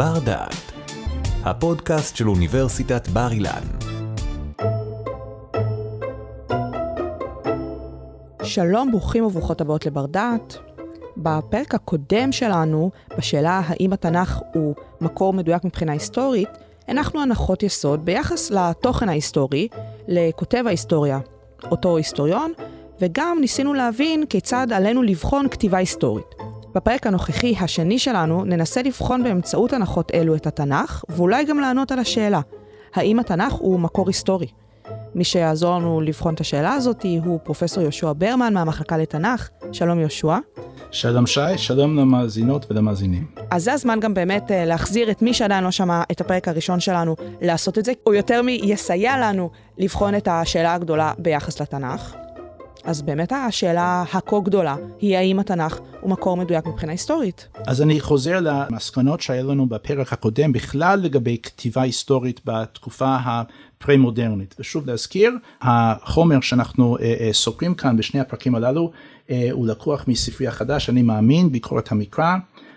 בר דעת, הפודקאסט של אוניברסיטת בר אילן. שלום, ברוכים וברוכות הבאות לבר דעת. בפרק הקודם שלנו, בשאלה האם התנ"ך הוא מקור מדויק מבחינה היסטורית, הנחנו הנחות יסוד ביחס לתוכן ההיסטורי, לכותב ההיסטוריה, אותו היסטוריון, וגם ניסינו להבין כיצד עלינו לבחון כתיבה היסטורית. בפרק הנוכחי, השני שלנו, ננסה לבחון באמצעות הנחות אלו את התנ"ך, ואולי גם לענות על השאלה, האם התנ"ך הוא מקור היסטורי? מי שיעזור לנו לבחון את השאלה הזאת הוא פרופסור יהושע ברמן מהמחלקה לתנ"ך. שלום יהושע. שלום שי, שלום למאזינות ולמאזינים. אז זה הזמן גם באמת אה, להחזיר את מי שעדיין לא שמע את הפרק הראשון שלנו לעשות את זה, או יותר מי יסייע לנו לבחון את השאלה הגדולה ביחס לתנ"ך. אז באמת השאלה הכה גדולה היא האם התנ"ך הוא מקור מדויק מבחינה היסטורית. אז אני חוזר למסקנות שהיה לנו בפרק הקודם בכלל לגבי כתיבה היסטורית בתקופה הפרה-מודרנית. ושוב להזכיר, החומר שאנחנו אה, אה, סוקרים כאן בשני הפרקים הללו אה, הוא לקוח מספרי החדש, אני מאמין, ביקורת המקרא,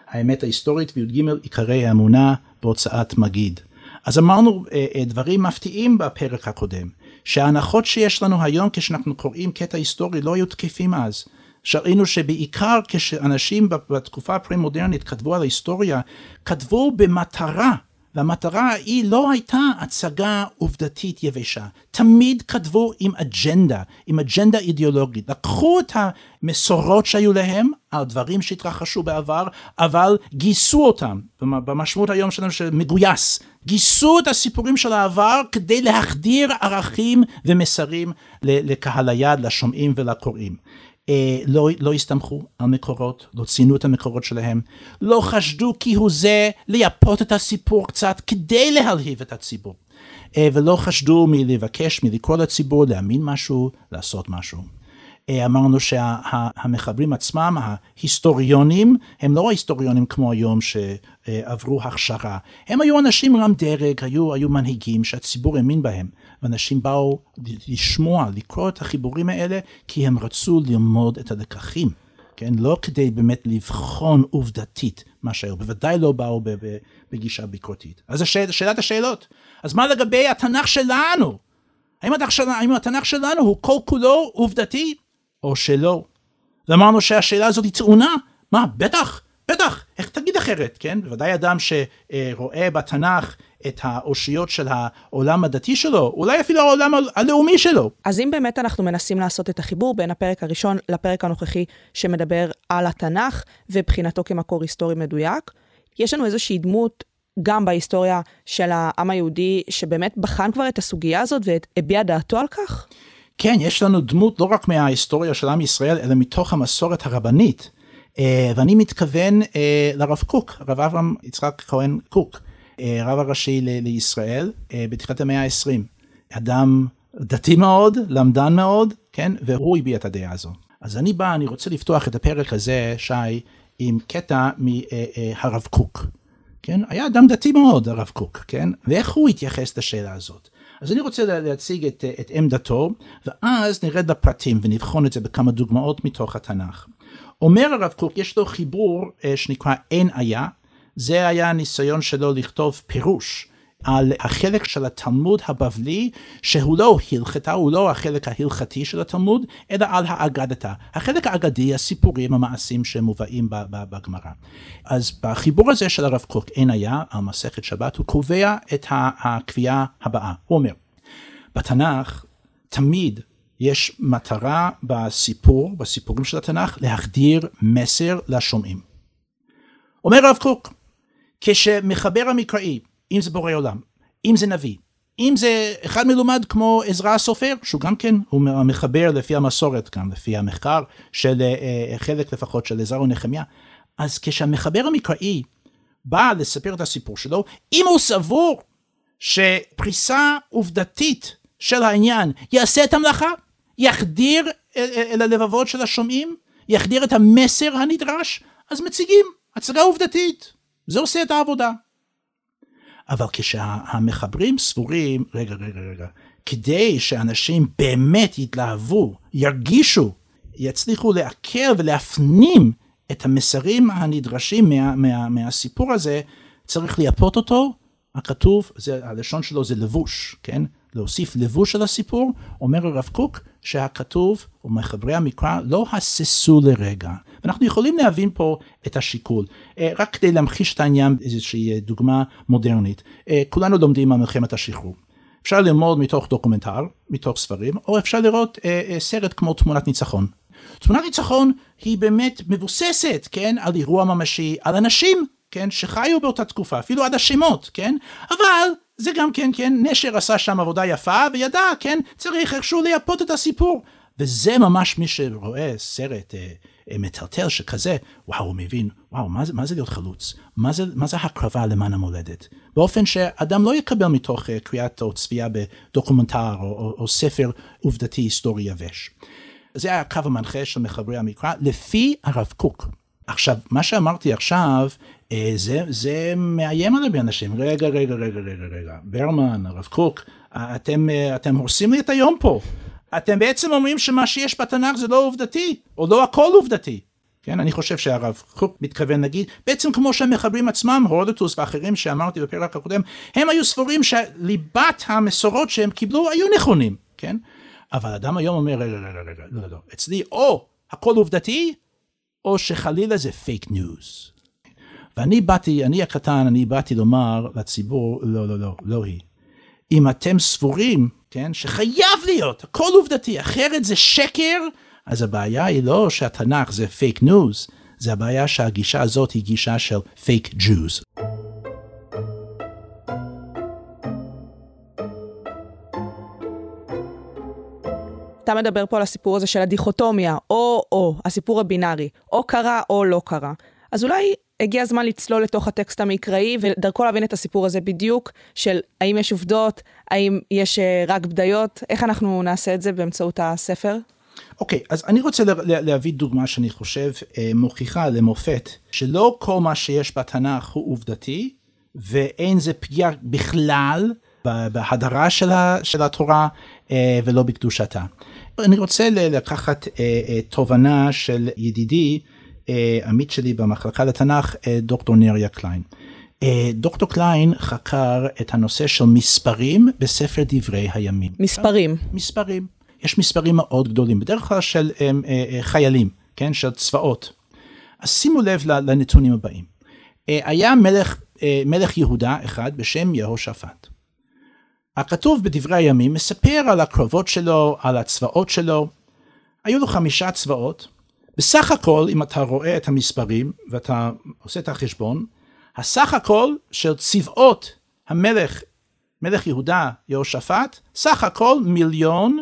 האמת ההיסטורית וי"ג עיקרי האמונה בהוצאת מגיד. אז אמרנו דברים מפתיעים בפרק הקודם. שההנחות שיש לנו היום כשאנחנו קוראים קטע היסטורי לא היו תקפים אז. שראינו שבעיקר כשאנשים בתקופה הפרה-מודרנית כתבו על ההיסטוריה, כתבו במטרה, והמטרה היא לא הייתה הצגה עובדתית יבשה. תמיד כתבו עם אג'נדה, עם אג'נדה אידיאולוגית. לקחו את המסורות שהיו להם על דברים שהתרחשו בעבר, אבל גייסו אותם, במשמעות היום שלנו שמגויס, גייסו את הסיפורים של העבר כדי להחדיר ערכים ומסרים לקהל היד, לשומעים ולקוראים. אה, לא, לא הסתמכו על מקורות, לא ציינו את המקורות שלהם, לא חשדו כי הוא זה לייפות את הסיפור קצת כדי להלהיב את הציבור, אה, ולא חשדו מלבקש, מלקרוא לציבור להאמין משהו, לעשות משהו. אה, אמרנו שהמחברים שה, עצמם, ההיסטוריונים, הם לא ההיסטוריונים כמו היום שעברו הכשרה, הם היו אנשים רם דרג, היו, היו מנהיגים שהציבור האמין בהם, ואנשים באו לשמוע, לקרוא את החיבורים האלה, כי הם רצו ללמוד את הלקחים. כן? לא כדי באמת לבחון עובדתית מה שהיו, בוודאי לא באו בגישה ביקורתית. אז השאל, שאלת השאלות, אז מה לגבי התנ"ך שלנו? האם התנ"ך, שלנו, האם התנ"ך שלנו הוא כל כולו עובדתי? או שלא. ואמרנו שהשאלה הזאת היא טעונה, מה, בטח, בטח, איך תגיד אחרת, כן? בוודאי אדם שרואה בתנ"ך את האושיות של העולם הדתי שלו, אולי אפילו העולם הלאומי שלו. אז אם באמת אנחנו מנסים לעשות את החיבור בין הפרק הראשון לפרק הנוכחי שמדבר על התנ"ך ובחינתו כמקור היסטורי מדויק, יש לנו איזושהי דמות גם בהיסטוריה של העם היהודי שבאמת בחן כבר את הסוגיה הזאת והביע דעתו על כך? כן, יש לנו דמות לא רק מההיסטוריה של עם ישראל, אלא מתוך המסורת הרבנית. אה, ואני מתכוון אה, לרב קוק, הרב אברהם יצחק כהן קוק, אה, רב הראשי לישראל בתחילת המאה ה-20. אדם דתי מאוד, למדן מאוד, כן, והוא הביע את הדעה הזו. אז אני בא, אני רוצה לפתוח את הפרק הזה, שי, עם קטע מהרב קוק. כן, היה אדם דתי מאוד, הרב קוק, כן, ואיך הוא התייחס לשאלה הזאת. אז אני רוצה להציג את, את עמדתו, ואז נרד לפרטים ונבחון את זה בכמה דוגמאות מתוך התנ"ך. אומר הרב קוק, יש לו חיבור אה, שנקרא אין היה, זה היה הניסיון שלו לכתוב פירוש על החלק של התלמוד הבבלי שהוא לא הלכתה, הוא לא החלק ההלכתי של התלמוד, אלא על האגדתה. החלק האגדי, הסיפורים, המעשים שמובאים בגמרא. אז בחיבור הזה של הרב קוק, אין היה, על מסכת שבת, הוא קובע את הקביעה הבאה. הוא אומר, בתנ"ך תמיד יש מטרה בסיפור, בסיפורים של התנ"ך, להחדיר מסר לשומעים. אומר הרב קוק, כשמחבר המקראי אם זה בורא עולם, אם זה נביא, אם זה אחד מלומד כמו עזרא הסופר, שהוא גם כן, הוא מחבר לפי המסורת גם, לפי המחקר של אה, אה, חלק לפחות של עזרא ונחמיה, אז כשהמחבר המקראי בא לספר את הסיפור שלו, אם הוא סבור שפריסה עובדתית של העניין יעשה את המלאכה, יחדיר אל הלבבות של השומעים, יחדיר את המסר הנדרש, אז מציגים הצגה עובדתית. זה עושה את העבודה. אבל כשהמחברים סבורים, רגע, רגע, רגע, כדי שאנשים באמת יתלהבו, ירגישו, יצליחו לעכל ולהפנים את המסרים הנדרשים מה, מה, מהסיפור הזה, צריך לייפות אותו, הכתוב, זה, הלשון שלו זה לבוש, כן? להוסיף לבוש על הסיפור, אומר הרב קוק שהכתוב ומחברי המקרא לא הססו לרגע. ואנחנו יכולים להבין פה את השיקול. אה, רק כדי להמחיש את העניין, איזושהי דוגמה מודרנית. אה, כולנו לומדים על מלחמת השחרור. אפשר ללמוד מתוך דוקומנטר, מתוך ספרים, או אפשר לראות אה, סרט כמו תמונת ניצחון. תמונת ניצחון היא באמת מבוססת, כן, על אירוע ממשי, על אנשים, כן, שחיו באותה תקופה, אפילו עד השמות, כן, אבל זה גם כן, כן, נשר עשה שם עבודה יפה וידע, כן, צריך איכשהו לייפות את הסיפור. וזה ממש מי שרואה סרט אה, אה, מטלטל שכזה, וואו, הוא מבין, וואו, מה זה, מה זה להיות חלוץ? מה זה, מה זה הקרבה למען המולדת? באופן שאדם לא יקבל מתוך אה, קריאת או צפייה בדוקומנטר או, או, או ספר עובדתי היסטורי יבש. זה היה הקו המנחה של מחברי המקרא, לפי הרב קוק. עכשיו, מה שאמרתי עכשיו, אה, זה, זה מאיים על הרבה אנשים. רגע, רגע, רגע, רגע, רגע. ברמן, הרב קוק, אתם, אה, אתם הורסים לי את היום פה. אתם בעצם אומרים שמה שיש בתנ"ך זה לא עובדתי, או לא הכל עובדתי. כן, אני חושב שהרב קוק מתכוון להגיד, בעצם כמו שהמחברים עצמם, הורדוטוס ואחרים שאמרתי בפרק הקודם, הם היו סבורים שליבת המסורות שהם קיבלו היו נכונים, כן? אבל אדם היום אומר, רגע, רגע, רגע, לא, לא, לא, אצלי או הכל עובדתי, או שחלילה זה fake news. ואני באתי, אני הקטן, אני באתי לומר לציבור, לא, לא, לא, לא היא. אם אתם סבורים, כן, שחייב להיות, הכל עובדתי, אחרת זה שקר, אז הבעיה היא לא שהתנ"ך זה fake news, זה הבעיה שהגישה הזאת היא גישה של fake Jews. אתה מדבר פה על הסיפור הזה של הדיכוטומיה, או-או, הסיפור הבינארי, או קרה או לא קרה. אז אולי הגיע הזמן לצלול לתוך הטקסט המקראי ודרכו להבין את הסיפור הזה בדיוק, של האם יש עובדות, האם יש uh, רק בדיות, איך אנחנו נעשה את זה באמצעות הספר? אוקיי, okay, אז אני רוצה להביא דוגמה שאני חושב uh, מוכיחה למופת, שלא כל מה שיש בתנ"ך הוא עובדתי, ואין זה פגיעה בכלל בהדרה של, התורה uh, ולא בקדושתה. אני רוצה לקחת uh, uh, תובנה של ידידי אה, עמית שלי במחלקה לתנ"ך, אה, דוקטור נריה קליין. אה, דוקטור קליין חקר את הנושא של מספרים בספר דברי הימים. מספרים. מספרים. יש מספרים מאוד גדולים, בדרך כלל של חיילים, כן, של צבאות. אז שימו לב לנתונים הבאים. היה מלך, מלך יהודה אחד בשם יהושפט. הכתוב בדברי הימים מספר על הקרבות שלו, על הצבאות שלו. היו לו חמישה צבאות, בסך הכל, אם אתה רואה את המספרים ואתה עושה את החשבון, הסך הכל של צבאות המלך, מלך יהודה יהושפט, סך הכל מיליון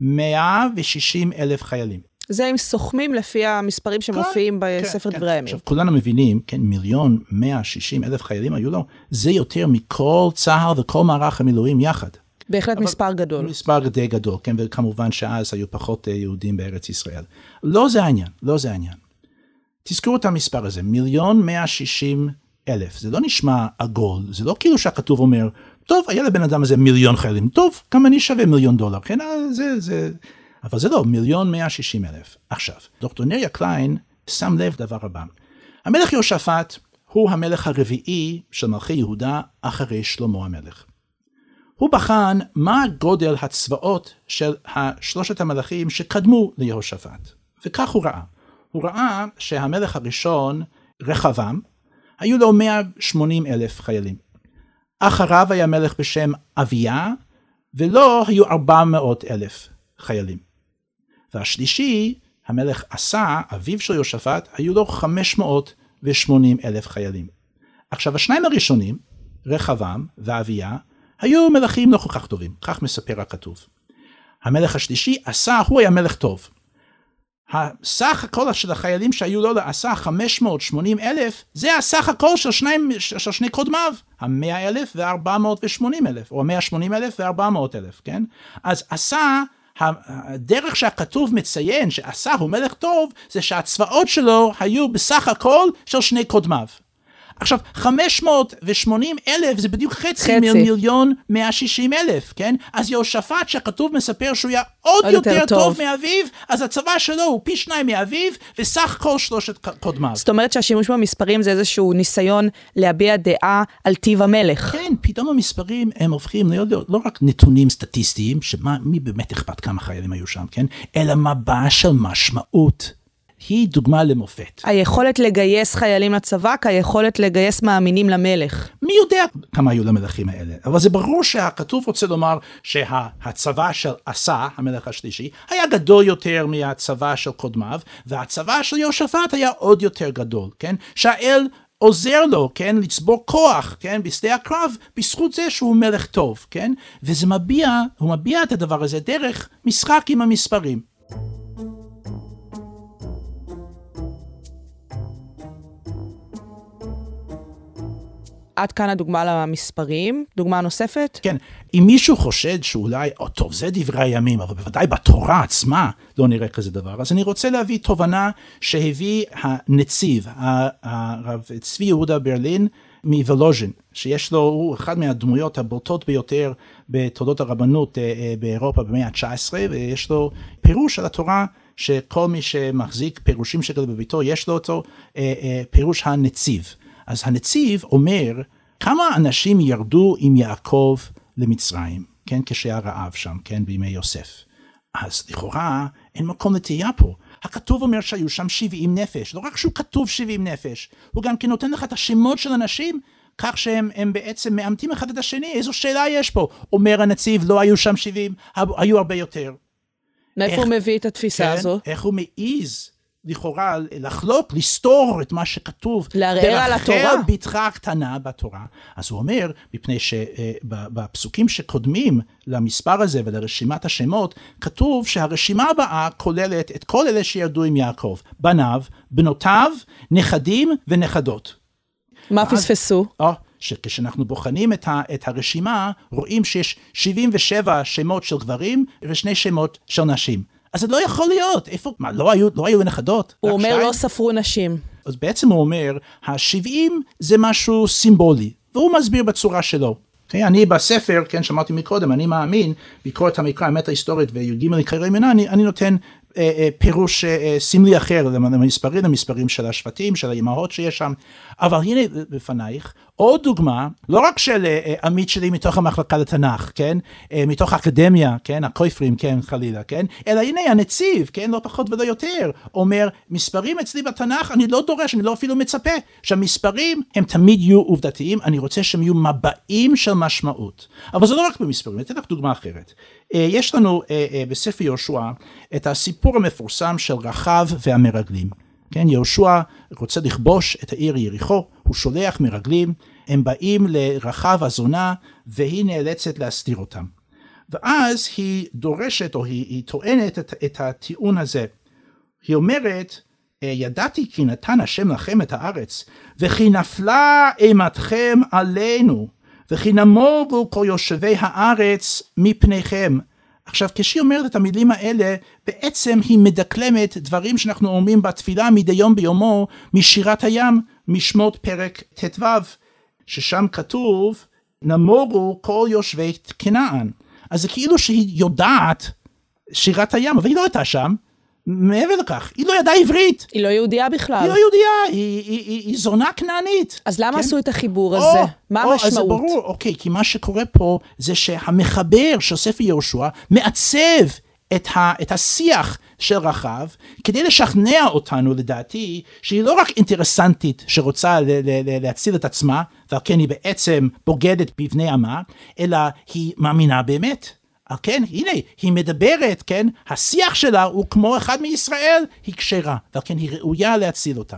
מאה ושישים אלף חיילים. זה אם סוכמים לפי המספרים שמופיעים כן, בספר כן, דברי הימים. עכשיו, כולנו מבינים, כן, מיליון מאה שישים אלף חיילים היו לו, זה יותר מכל צה"ל וכל מערך המילואים יחד. בהחלט מספר גדול. מספר די גדול, כן, וכמובן שאז היו פחות אה, יהודים בארץ ישראל. לא זה העניין, לא זה העניין. תזכרו את המספר הזה, מיליון מאה שישים אלף. זה לא נשמע עגול, זה לא כאילו שהכתוב אומר, טוב, היה לבן אדם הזה מיליון חיילים, טוב, גם אני שווה מיליון דולר, כן, אה, זה, זה... אבל זה לא, מיליון מאה שישים אלף. עכשיו, דוקטור נריה קליין שם לב דבר הבא. המלך יהושפט הוא המלך הרביעי של מלכי יהודה אחרי שלמה המלך. הוא בחן מה גודל הצבאות של שלושת המלכים שקדמו ליהושפט, וכך הוא ראה. הוא ראה שהמלך הראשון, רחבעם, היו לו 180 אלף חיילים. אחריו היה מלך בשם אביה, ולו היו 400 אלף חיילים. והשלישי, המלך עשה, אביו של יהושפט, היו לו 580 אלף חיילים. עכשיו השניים הראשונים, רחבעם ואביה, היו מלכים לא כל כך טובים, כך מספר הכתוב. המלך השלישי, עשה, הוא היה מלך טוב. הסך הכל של החיילים שהיו לו לעשה 580 אלף, זה הסך הכל של, שניים, של שני קודמיו, המאה אלף ו-480 אלף, או 180 אלף ו-400 אלף, כן? אז עשה, הדרך שהכתוב מציין שעשה הוא מלך טוב, זה שהצבאות שלו היו בסך הכל של שני קודמיו. עכשיו, 580 אלף זה בדיוק חצי, חצי. ממיליון 160 אלף, כן? אז יהושפט שהכתוב מספר שהוא היה עוד, עוד יותר, יותר טוב. מאביו, אז הצבא שלו הוא פי שניים מאביו, וסך כל שלושת קודמיו. זאת אומרת שהשימוש במספרים זה איזשהו ניסיון להביע דעה על טיב המלך. כן, פתאום המספרים הם הופכים להיות לא, לא רק נתונים סטטיסטיים, שמה, מי באמת אכפת כמה חיילים היו שם, כן? אלא מבע של משמעות. היא דוגמה למופת. היכולת לגייס חיילים לצבא כיכולת לגייס מאמינים למלך. מי יודע כמה היו למלכים האלה, אבל זה ברור שהכתוב רוצה לומר שהצבא של עשה, המלך השלישי, היה גדול יותר מהצבא של קודמיו, והצבא של יהושפט היה עוד יותר גדול, כן? שהאל עוזר לו, כן, לצבור כוח, כן, בשדה הקרב, בזכות זה שהוא מלך טוב, כן? וזה מביע, הוא מביע את הדבר הזה דרך משחק עם המספרים. עד כאן הדוגמה למספרים. דוגמה נוספת? כן, אם מישהו חושד שאולי, או טוב, זה דברי הימים, אבל בוודאי בתורה עצמה לא נראה כזה דבר, אז אני רוצה להביא תובנה שהביא הנציב, הרב צבי יהודה ברלין מוולוז'ין, שיש לו, הוא אחד מהדמויות הבולטות ביותר בתולדות הרבנות אה, אה, באירופה במאה ה-19, ויש לו פירוש על התורה. שכל מי שמחזיק פירושים שכאלה בביתו, יש לו אותו אה, אה, פירוש הנציב. אז הנציב אומר, כמה אנשים ירדו עם יעקב למצרים, כן, כשהיה רעב שם, כן, בימי יוסף. אז לכאורה אין מקום לתהייה פה. הכתוב אומר שהיו שם 70 נפש, לא רק שהוא כתוב 70 נפש, הוא גם כן נותן לך את השמות של אנשים, כך שהם הם בעצם מאמתים אחד את השני, איזו שאלה יש פה? אומר הנציב, לא היו שם 70, היו הרבה יותר. מאיפה איך- הוא מביא את התפיסה כן, הזו? איך הוא מעז לכאורה לחלוק, לסתור את מה שכתוב. לערער על התורה. בתך הקטנה בתורה. אז הוא אומר, מפני שבפסוקים שקודמים למספר הזה ולרשימת השמות, כתוב שהרשימה הבאה כוללת את כל אלה שירדו עם יעקב, בניו, בנותיו, נכדים ונכדות. מה פספסו? או, שכשאנחנו בוחנים את, ה, את הרשימה, רואים שיש 77 שמות של גברים ושני שמות של נשים. אז זה לא יכול להיות, איפה, מה, לא היו, לא היו נכדות? הוא אומר שתיים? לא ספרו נשים. אז בעצם הוא אומר, ה-70 זה משהו סימבולי, והוא מסביר בצורה שלו. Okay, אני בספר, כן, שמעתי מקודם, אני מאמין, ביקורת המקרא, האמת ההיסטורית וי"ג עיקרי ימינה, אני, אני נותן אה, אה, פירוש אה, אה, סמלי אחר למספרים, למספרים של השבטים, של האימהות שיש שם, אבל הנה בפנייך עוד דוגמה, לא רק של אה, עמית שלי מתוך המחלקה לתנ"ך, כן, אה, מתוך האקדמיה, כן, הקויפרים, כן, חלילה, כן, אלא הנה הנציב, כן, לא פחות ולא יותר, אומר, מספרים אצלי בתנ"ך, אני לא דורש, אני לא אפילו מצפה, שהמספרים הם תמיד יהיו עובדתיים, אני רוצה שהם יהיו מבעים של משמעות. אבל זה לא רק במספרים, אני אתן לך דוגמה אחרת. אה, יש לנו אה, אה, בספר יהושע את הסיפור המפורסם של רחב והמרגלים. כן, יהושע רוצה לכבוש את העיר יריחו, הוא שולח מרגלים, הם באים לרחב הזונה והיא נאלצת להסתיר אותם. ואז היא דורשת או היא, היא טוענת את, את הטיעון הזה. היא אומרת, "אה, ידעתי כי נתן השם לכם את הארץ, וכי נפלה אימתכם עלינו, וכי נמוגו כל יושבי הארץ מפניכם. עכשיו כשהיא אומרת את המילים האלה בעצם היא מדקלמת דברים שאנחנו אומרים בתפילה מדי יום ביומו משירת הים משמות פרק ט"ו ששם כתוב נמוגו כל יושבי כנען אז זה כאילו שהיא יודעת שירת הים אבל היא לא הייתה שם מעבר לכך היא לא ידעה עברית היא לא יהודייה בכלל. היא לא יהודייה היא, היא, היא, היא זונה כנענית אז למה כן? עשו את החיבור או, הזה? מה או, אז זה המשמעות? ברור, אוקיי, כי מה שקורה פה זה שהמחבר של ספר יהושע מעצב את, ה, את השיח של רחב כדי לשכנע אותנו לדעתי שהיא לא רק אינטרסנטית שרוצה ל, ל, ל, להציל את עצמה ועל כן היא בעצם בוגדת בבני עמה אלא היא מאמינה באמת. על כן הנה היא מדברת כן השיח שלה הוא כמו אחד מישראל היא כשרה ועל כן היא ראויה להציל אותה.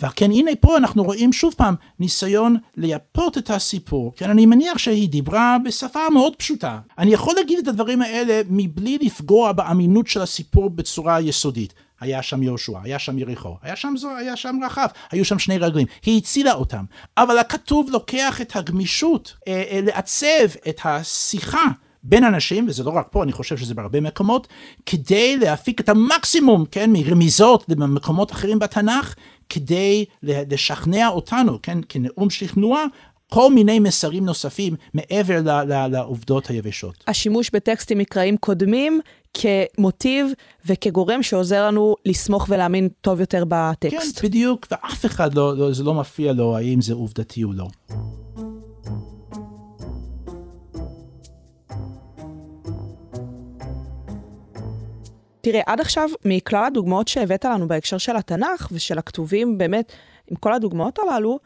ועל כן הנה פה אנחנו רואים שוב פעם ניסיון לייפות את הסיפור, כן אני מניח שהיא דיברה בשפה מאוד פשוטה. אני יכול להגיד את הדברים האלה מבלי לפגוע באמינות של הסיפור בצורה יסודית. היה שם יהושע, היה שם יריחו, היה שם זו, היה שם רחב, היו שם שני רגלים, היא הצילה אותם. אבל הכתוב לוקח את הגמישות אה, אה, לעצב את השיחה בין אנשים, וזה לא רק פה, אני חושב שזה בהרבה מקומות, כדי להפיק את המקסימום, כן, מרמיזות למקומות אחרים בתנ"ך, כדי לשכנע אותנו, כן, כנאום שכנוע, כל מיני מסרים נוספים מעבר ל- ל- לעובדות היבשות. השימוש בטקסטים מקראיים קודמים כמוטיב וכגורם שעוזר לנו לסמוך ולהאמין טוב יותר בטקסט. כן, בדיוק, ואף אחד לא, לא, זה לא מפריע לו האם זה עובדתי או לא. תראה, עד עכשיו, מכלל הדוגמאות שהבאת לנו בהקשר של התנ"ך ושל הכתובים, באמת, עם כל הדוגמאות הללו,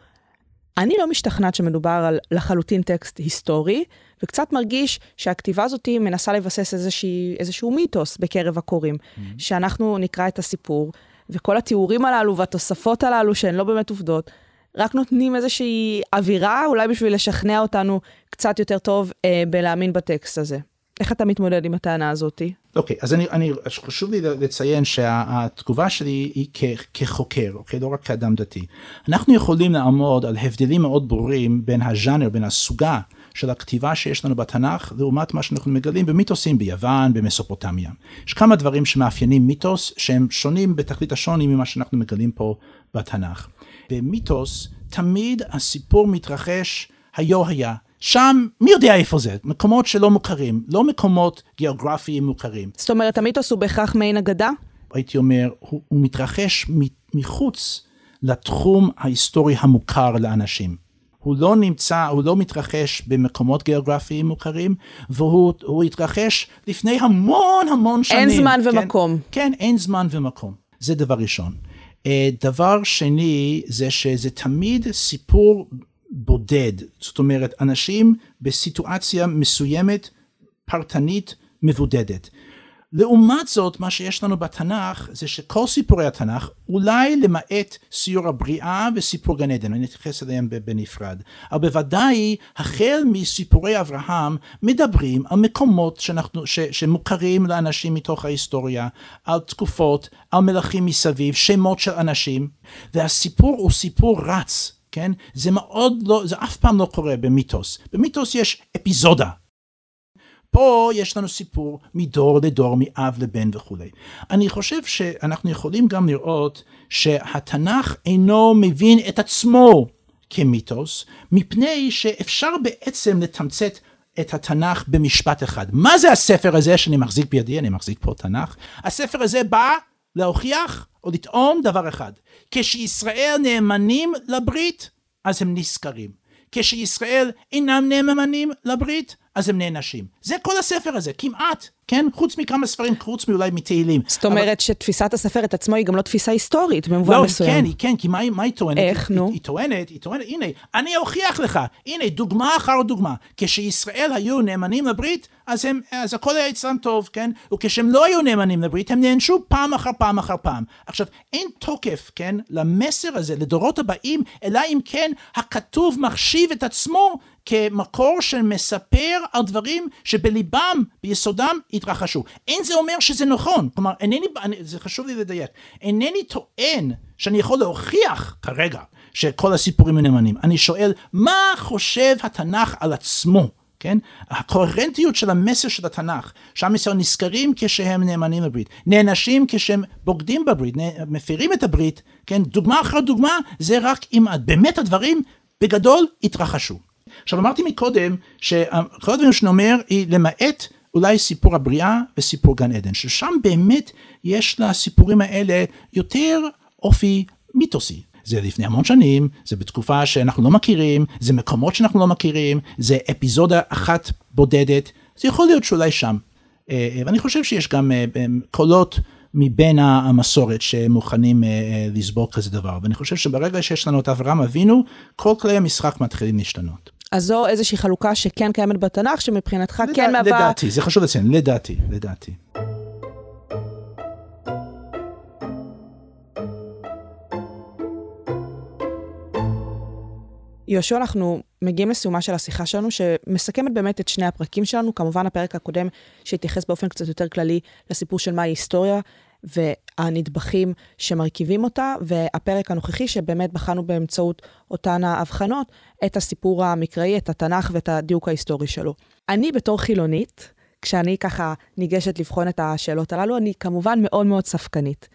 אני לא משתכנעת שמדובר על לחלוטין טקסט היסטורי, וקצת מרגיש שהכתיבה הזאת מנסה לבסס איזושהי, איזשהו מיתוס בקרב הקוראים, mm-hmm. שאנחנו נקרא את הסיפור, וכל התיאורים הללו והתוספות הללו, שהן לא באמת עובדות, רק נותנים איזושהי אווירה, אולי בשביל לשכנע אותנו קצת יותר טוב אה, בלהאמין בטקסט הזה. איך אתה מתמודד עם הטענה הזאתי? אוקיי, אז אני, אני, חשוב לי לציין שהתגובה שלי היא כ, כחוקר, אוקיי? לא רק כאדם דתי. אנחנו יכולים לעמוד על הבדלים מאוד ברורים בין הז'אנר, בין הסוגה של הכתיבה שיש לנו בתנ"ך, לעומת מה שאנחנו מגלים במיתוסים ביוון, במסופוטמיה. יש כמה דברים שמאפיינים מיתוס שהם שונים בתכלית השוני ממה שאנחנו מגלים פה בתנ"ך. במיתוס תמיד הסיפור מתרחש היו היה. שם, מי יודע איפה זה? מקומות שלא מוכרים, לא מקומות גיאוגרפיים מוכרים. זאת אומרת, המיתוס הוא בהכרח מעין אגדה? הייתי אומר, הוא, הוא מתרחש מחוץ לתחום ההיסטורי המוכר לאנשים. הוא לא נמצא, הוא לא מתרחש במקומות גיאוגרפיים מוכרים, והוא התרחש לפני המון המון שנים. אין זמן כן, ומקום. כן, אין זמן ומקום. זה דבר ראשון. אה, דבר שני, זה שזה תמיד סיפור בודד, זאת אומרת אנשים בסיטואציה מסוימת פרטנית מבודדת. לעומת זאת מה שיש לנו בתנ"ך זה שכל סיפורי התנ"ך אולי למעט סיור הבריאה וסיפור גן עדן אני אתייחס אליהם בנפרד אבל בוודאי החל מסיפורי אברהם מדברים על מקומות שאנחנו, ש, שמוכרים לאנשים מתוך ההיסטוריה על תקופות על מלכים מסביב שמות של אנשים והסיפור הוא סיפור רץ כן? זה מאוד לא, זה אף פעם לא קורה במיתוס. במיתוס יש אפיזודה. פה יש לנו סיפור מדור לדור, מאב לבן וכולי. אני חושב שאנחנו יכולים גם לראות שהתנ"ך אינו מבין את עצמו כמיתוס, מפני שאפשר בעצם לתמצת את התנ"ך במשפט אחד. מה זה הספר הזה שאני מחזיק בידי? אני מחזיק פה תנ"ך. הספר הזה בא להוכיח או לטעון דבר אחד. כשישראל נאמנים לברית, אז הם נזכרים. כשישראל אינם נאמנים לברית, אז הם נענשים. זה כל הספר הזה, כמעט, כן? חוץ מכמה ספרים, חוץ מאולי מתהילים. זאת אומרת אבל... שתפיסת הספר את עצמו היא גם לא תפיסה היסטורית במובן לא, מסוים. לא, כן, היא כן, כי מה, מה היא טוענת? איך, היא, נו? היא, היא טוענת, היא טוענת, הנה, אני אוכיח לך, הנה, דוגמה אחר דוגמה. כשישראל היו נאמנים לברית, אז, הם, אז הכל היה אצלם טוב, כן? וכשהם לא היו נאמנים לברית, הם נענשו פעם אחר פעם אחר פעם. עכשיו, אין תוקף, כן, למסר הזה, לדורות הבאים, אלא אם כן הכתוב מחשיב את עצמו כמקור שמספר על דברים שבליבם, ביסודם, התרחשו. אין זה אומר שזה נכון, כלומר, אינני, זה חשוב לי לדייק, אינני טוען שאני יכול להוכיח כרגע שכל הסיפורים הם נאמנים. אני שואל, מה חושב התנ"ך על עצמו? כן? הקוהרנטיות של המסר של התנ"ך, שעם ישראל נזכרים כשהם נאמנים לברית, נענשים כשהם בוגדים בברית, מפירים את הברית, כן? דוגמה אחר דוגמה, זה רק אם באמת הדברים בגדול התרחשו. עכשיו אמרתי מקודם שכל הדברים שאני אומר היא למעט אולי סיפור הבריאה וסיפור גן עדן ששם באמת יש לסיפורים האלה יותר אופי מיתוסי. זה לפני המון שנים, זה בתקופה שאנחנו לא מכירים, זה מקומות שאנחנו לא מכירים, זה אפיזודה אחת בודדת, זה יכול להיות שאולי שם. אה, אה, ואני חושב שיש גם אה, קולות מבין המסורת שמוכנים לסבור כזה דבר, ואני חושב שברגע שיש לנו את אברהם אבינו, כל כלי המשחק מתחילים להשתנות. אז זו איזושהי חלוקה שכן קיימת בתנ"ך, שמבחינתך לדע, כן מהווה... לדעתי, זה חשוב לציין, לדעתי, לדעתי. יהושע, אנחנו מגיעים לסיומה של השיחה שלנו, שמסכמת באמת את שני הפרקים שלנו. כמובן, הפרק הקודם שהתייחס באופן קצת יותר כללי לסיפור של מהי היסטוריה, והנדבכים שמרכיבים אותה, והפרק הנוכחי שבאמת בחנו באמצעות אותן ההבחנות את הסיפור המקראי, את התנ"ך ואת הדיוק ההיסטורי שלו. אני בתור חילונית, כשאני ככה ניגשת לבחון את השאלות הללו, אני כמובן מאוד מאוד ספקנית.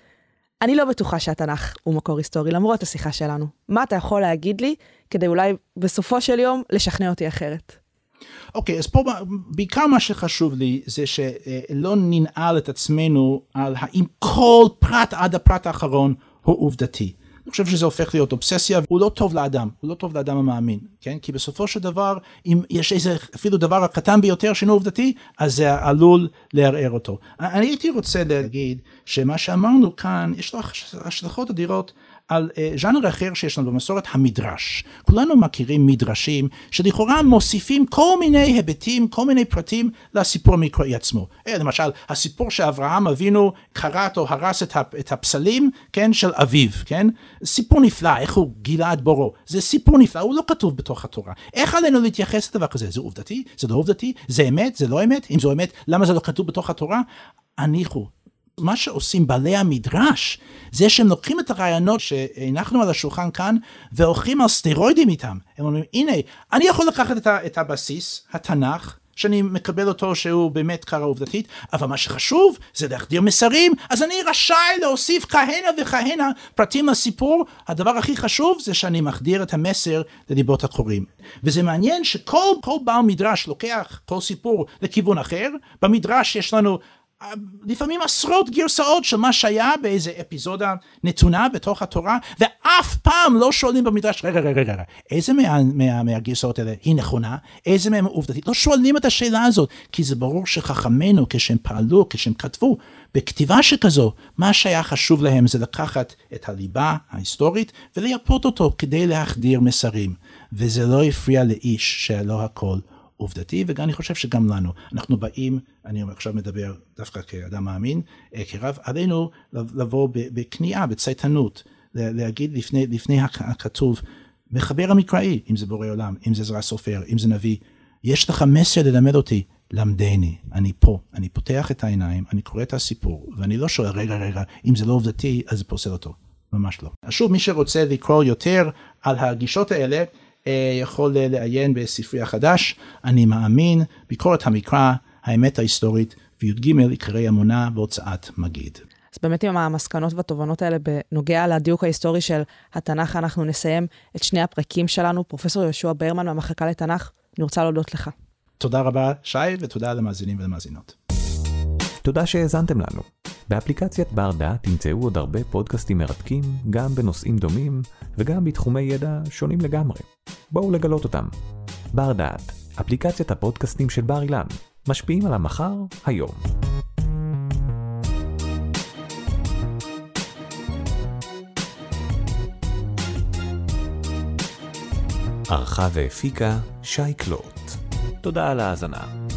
אני לא בטוחה שהתנ"ך הוא מקור היסטורי, למרות השיחה שלנו. מה אתה יכול להגיד לי כדי אולי בסופו של יום לשכנע אותי אחרת? אוקיי, okay, אז פה בעיקר מה שחשוב לי זה שלא ננעל את עצמנו על האם כל פרט עד הפרט האחרון הוא עובדתי. אני חושב שזה הופך להיות אובססיה, הוא לא טוב לאדם, הוא לא טוב לאדם המאמין, כן? כי בסופו של דבר, אם יש איזה אפילו דבר הקטן ביותר שאינו עובדתי, אז זה עלול לערער אותו. אני הייתי רוצה להגיד שמה שאמרנו כאן, יש לו השלכות אדירות על uh, ז'אנר אחר שיש לנו במסורת, המדרש. כולנו מכירים מדרשים שלכאורה מוסיפים כל מיני היבטים, כל מיני פרטים לסיפור המקראי עצמו. Uh, למשל, הסיפור שאברהם אבינו כרת או הרס את הפסלים, כן, של אביו, כן? סיפור נפלא, איך הוא גילה את בורו. זה סיפור נפלא, הוא לא כתוב בתוך התורה. איך עלינו להתייחס לדבר כזה? זה עובדתי? זה לא עובדתי? זה אמת? זה לא אמת? אם זו אמת, למה זה לא כתוב בתוך התורה? הניחו, מה שעושים בעלי המדרש, זה שהם לוקחים את הרעיונות שהנחנו על השולחן כאן, והולכים על סטרואידים איתם. הם אומרים, הנה, אני יכול לקחת את, ה- את הבסיס, התנ"ך, שאני מקבל אותו שהוא באמת קרה עובדתית, אבל מה שחשוב זה להחדיר מסרים, אז אני רשאי להוסיף כהנה וכהנה פרטים לסיפור, הדבר הכי חשוב זה שאני מחדיר את המסר לליבות הקוראים. וזה מעניין שכל בעל מדרש לוקח כל סיפור לכיוון אחר, במדרש יש לנו לפעמים עשרות גרסאות של מה שהיה באיזה אפיזודה נתונה בתוך התורה ואף פעם לא שואלים במדרש רגע רגע רגע איזה מה, מה, מהגרסאות האלה היא נכונה? איזה מהם עובדתית? לא שואלים את השאלה הזאת כי זה ברור שחכמינו כשהם פעלו כשהם כתבו בכתיבה שכזו מה שהיה חשוב להם זה לקחת את הליבה ההיסטורית ולייפות אותו כדי להחדיר מסרים. וזה לא הפריע לאיש שלא הכל עובדתי, וגם אני חושב שגם לנו. אנחנו באים, אני עכשיו מדבר דווקא כאדם מאמין, אה, כרב, עלינו לבוא בכניעה, בצייתנות, להגיד לפני, לפני הכתוב, מחבר המקראי, אם זה בורא עולם, אם זה עזרא סופר, אם זה נביא, יש לך מסר ללמד אותי, למדני, אני פה, אני פותח את העיניים, אני קורא את הסיפור, ואני לא שואל, רגע, רגע, אם זה לא עובדתי, אז זה פוסל אותו. ממש לא. שוב, מי שרוצה לקרוא יותר על הגישות האלה, יכול לעיין בספרי החדש, אני מאמין, ביקורת המקרא, האמת ההיסטורית וי"ג עיקרי אמונה בהוצאת מגיד. אז באמת עם המסקנות והתובנות האלה בנוגע לדיוק ההיסטורי של התנ"ך, אנחנו נסיים את שני הפרקים שלנו. פרופסור יהושע ברמן מהמחלקה לתנ"ך, אני רוצה להודות לך. תודה רבה, שי, ותודה למאזינים ולמאזינות. תודה שהאזנתם לנו. באפליקציית בר דעת תמצאו עוד הרבה פודקאסטים מרתקים, גם בנושאים דומים וגם בתחומי ידע שונים לגמרי. בואו לגלות אותם. בר דעת, אפליקציית הפודקאסטים של בר אילן, משפיעים על המחר, היום. ערכה והפיקה שי קלוט. תודה על ההאזנה.